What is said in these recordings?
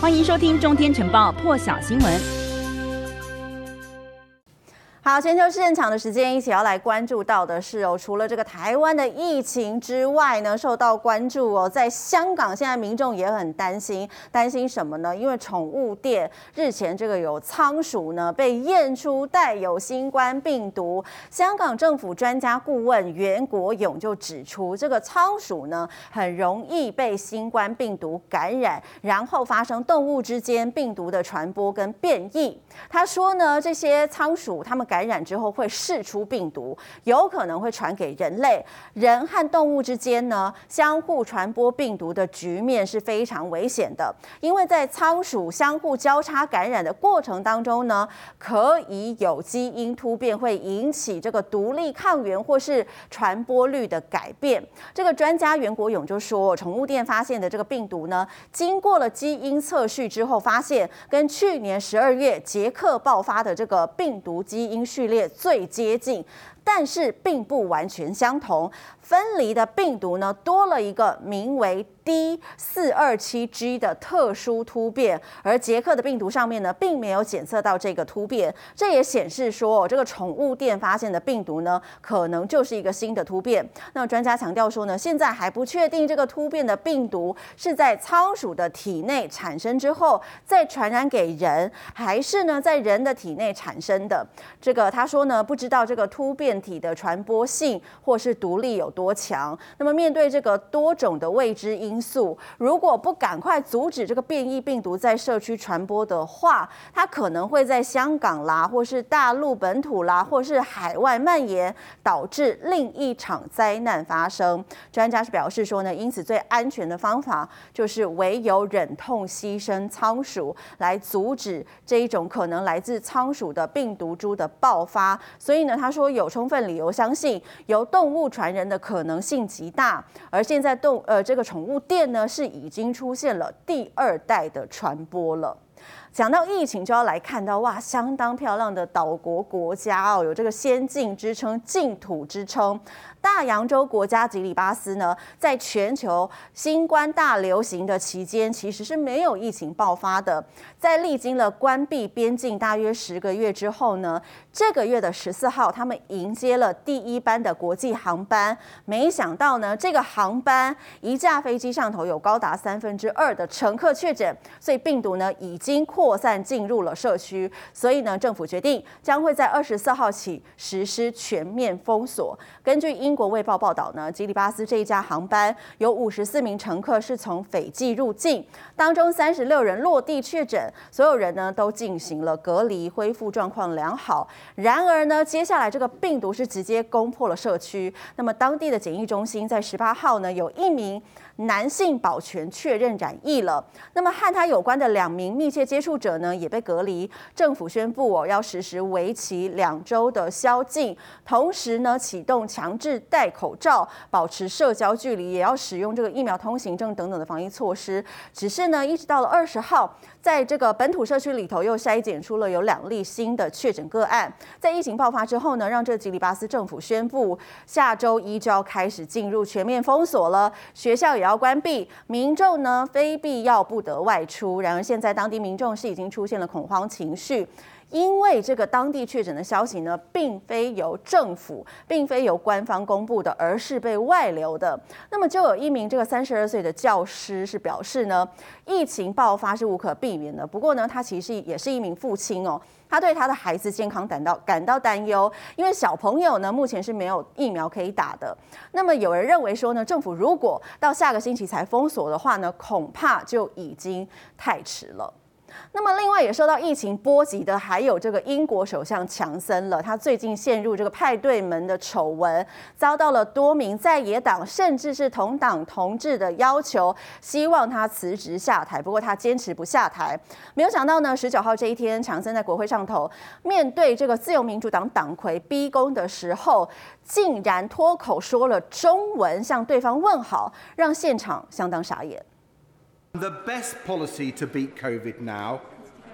欢迎收听《中天晨报》破晓新闻。好，全球现场的时间，一起要来关注到的是哦，除了这个台湾的疫情之外呢，受到关注哦，在香港现在民众也很担心，担心什么呢？因为宠物店日前这个有仓鼠呢被验出带有新冠病毒，香港政府专家顾问袁国勇就指出，这个仓鼠呢很容易被新冠病毒感染，然后发生动物之间病毒的传播跟变异。他说呢，这些仓鼠他们感感染之后会释出病毒，有可能会传给人类。人和动物之间呢，相互传播病毒的局面是非常危险的，因为在仓鼠相互交叉感染的过程当中呢，可以有基因突变，会引起这个独立抗原或是传播率的改变。这个专家袁国勇就说，宠物店发现的这个病毒呢，经过了基因测序之后，发现跟去年十二月捷克爆发的这个病毒基因序列最接近，但是并不完全相同。分离的病毒呢，多了一个名为 D 四二七 G 的特殊突变，而捷克的病毒上面呢，并没有检测到这个突变。这也显示说，这个宠物店发现的病毒呢，可能就是一个新的突变。那专家强调说呢，现在还不确定这个突变的病毒是在仓鼠的体内产生之后再传染给人，还是呢在人的体内产生的。这个他说呢，不知道这个突变体的传播性或是毒力有多强？那么面对这个多种的未知因素，如果不赶快阻止这个变异病毒在社区传播的话，它可能会在香港啦，或是大陆本土啦，或是海外蔓延，导致另一场灾难发生。专家是表示说呢，因此最安全的方法就是唯有忍痛牺牲仓鼠，来阻止这一种可能来自仓鼠的病毒株的爆发。所以呢，他说有充份理由相信由动物传人的。可能性极大，而现在动呃这个宠物店呢是已经出现了第二代的传播了。讲到疫情，就要来看到哇，相当漂亮的岛国国家哦，有这个先进之称、净土之称。大洋洲国家吉里巴斯呢，在全球新冠大流行的期间，其实是没有疫情爆发的。在历经了关闭边境大约十个月之后呢，这个月的十四号，他们迎接了第一班的国际航班。没想到呢，这个航班一架飞机上头有高达三分之二的乘客确诊，所以病毒呢已经扩扩散进入了社区。所以呢，政府决定将会在二十四号起实施全面封锁。根据英国卫报报道呢，吉里巴斯这一架航班有五十四名乘客是从斐济入境，当中三十六人落地确诊，所有人呢都进行了隔离，恢复状况良好。然而呢，接下来这个病毒是直接攻破了社区，那么当地的检疫中心在十八号呢有一名。男性保全确认染疫了，那么和他有关的两名密切接触者呢，也被隔离。政府宣布哦，要实施为期两周的宵禁，同时呢，启动强制戴口罩、保持社交距离，也要使用这个疫苗通行证等等的防疫措施。只是呢，一直到了二十号，在这个本土社区里头又筛检出了有两例新的确诊个案。在疫情爆发之后呢，让这吉里巴斯政府宣布，下周一就要开始进入全面封锁了，学校也要要。关闭，民众呢非必要不得外出。然而现在当地民众是已经出现了恐慌情绪，因为这个当地确诊的消息呢，并非由政府，并非由官方公布的，而是被外流的。那么就有一名这个三十二岁的教师是表示呢，疫情爆发是无可避免的。不过呢，他其实也是一名父亲哦。他对他的孩子健康感到感到担忧，因为小朋友呢目前是没有疫苗可以打的。那么有人认为说呢，政府如果到下个星期才封锁的话呢，恐怕就已经太迟了。那么，另外也受到疫情波及的，还有这个英国首相强森了。他最近陷入这个派对门的丑闻，遭到了多名在野党甚至是同党同志的要求，希望他辞职下台。不过他坚持不下台。没有想到呢，十九号这一天，强森在国会上头面对这个自由民主党党魁逼宫的时候，竟然脱口说了中文向对方问好，让现场相当傻眼。The best policy to beat COVID now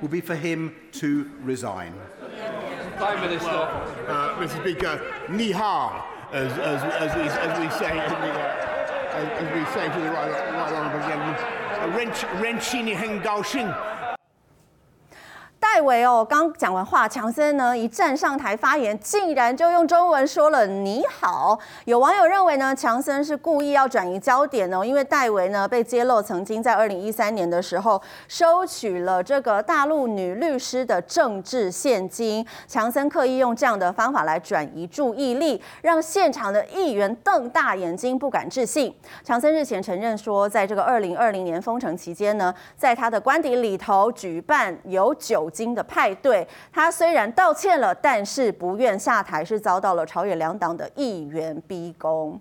will be for him to resign. Prime Minister, uh, Mr. Speaker, ni hao, as, as, as, we, as we say to the, uh, as we say to the right, right honourable gentleman. 人人心里很高兴。 戴维哦，刚讲完话，强森呢一站上台发言，竟然就用中文说了“你好”。有网友认为呢，强森是故意要转移焦点哦，因为戴维呢被揭露曾经在二零一三年的时候收取了这个大陆女律师的政治现金，强森刻意用这样的方法来转移注意力，让现场的议员瞪大眼睛不敢置信。强森日前承认说，在这个二零二零年封城期间呢，在他的官邸里头举办有酒精的派对，他虽然道歉了，但是不愿下台，是遭到了朝野两党的议员逼宫。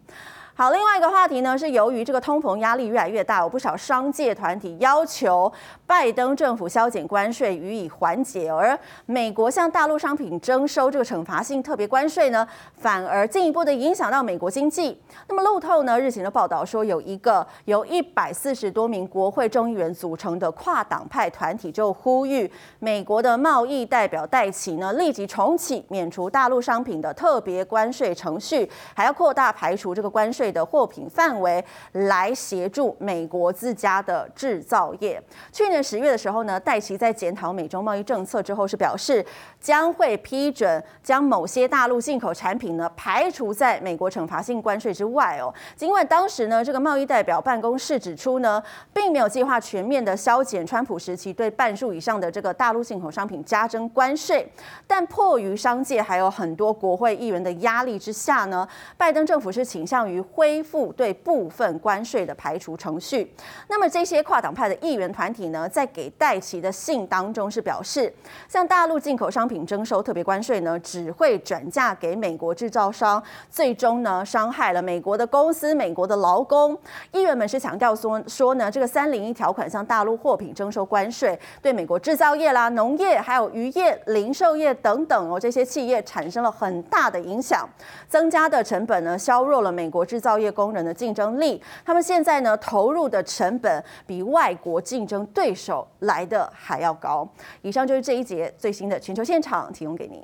好，另外一个话题呢，是由于这个通膨压力越来越大，有不少商界团体要求拜登政府削减关税予以缓解，而美国向大陆商品征收这个惩罚性特别关税呢，反而进一步的影响到美国经济。那么路透呢日前的报道说，有一个由一百四十多名国会众议员组成的跨党派团体就呼吁美国的贸易代表戴琪呢立即重启免除大陆商品的特别关税程序，还要扩大排除这个关税。的货品范围来协助美国自家的制造业。去年十月的时候呢，戴奇在检讨美中贸易政策之后是表示，将会批准将某些大陆进口产品呢排除在美国惩罚性关税之外哦。尽管当时呢，这个贸易代表办公室指出呢，并没有计划全面的削减川普时期对半数以上的这个大陆进口商品加征关税，但迫于商界还有很多国会议员的压力之下呢，拜登政府是倾向于。恢复对部分关税的排除程序。那么这些跨党派的议员团体呢，在给戴琪的信当中是表示，向大陆进口商品征收特别关税呢，只会转嫁给美国制造商，最终呢伤害了美国的公司、美国的劳工。议员们是强调说说呢，这个三零一条款向大陆货品征收关税，对美国制造业啦、农业、还有渔业、零售业等等哦这些企业产生了很大的影响，增加的成本呢，削弱了美国制造业工人的竞争力，他们现在呢投入的成本比外国竞争对手来的还要高。以上就是这一节最新的全球现场，提供给您。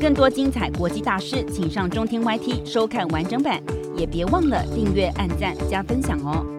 更多精彩国际大师，请上中天 YT 收看完整版，也别忘了订阅、按赞、加分享哦。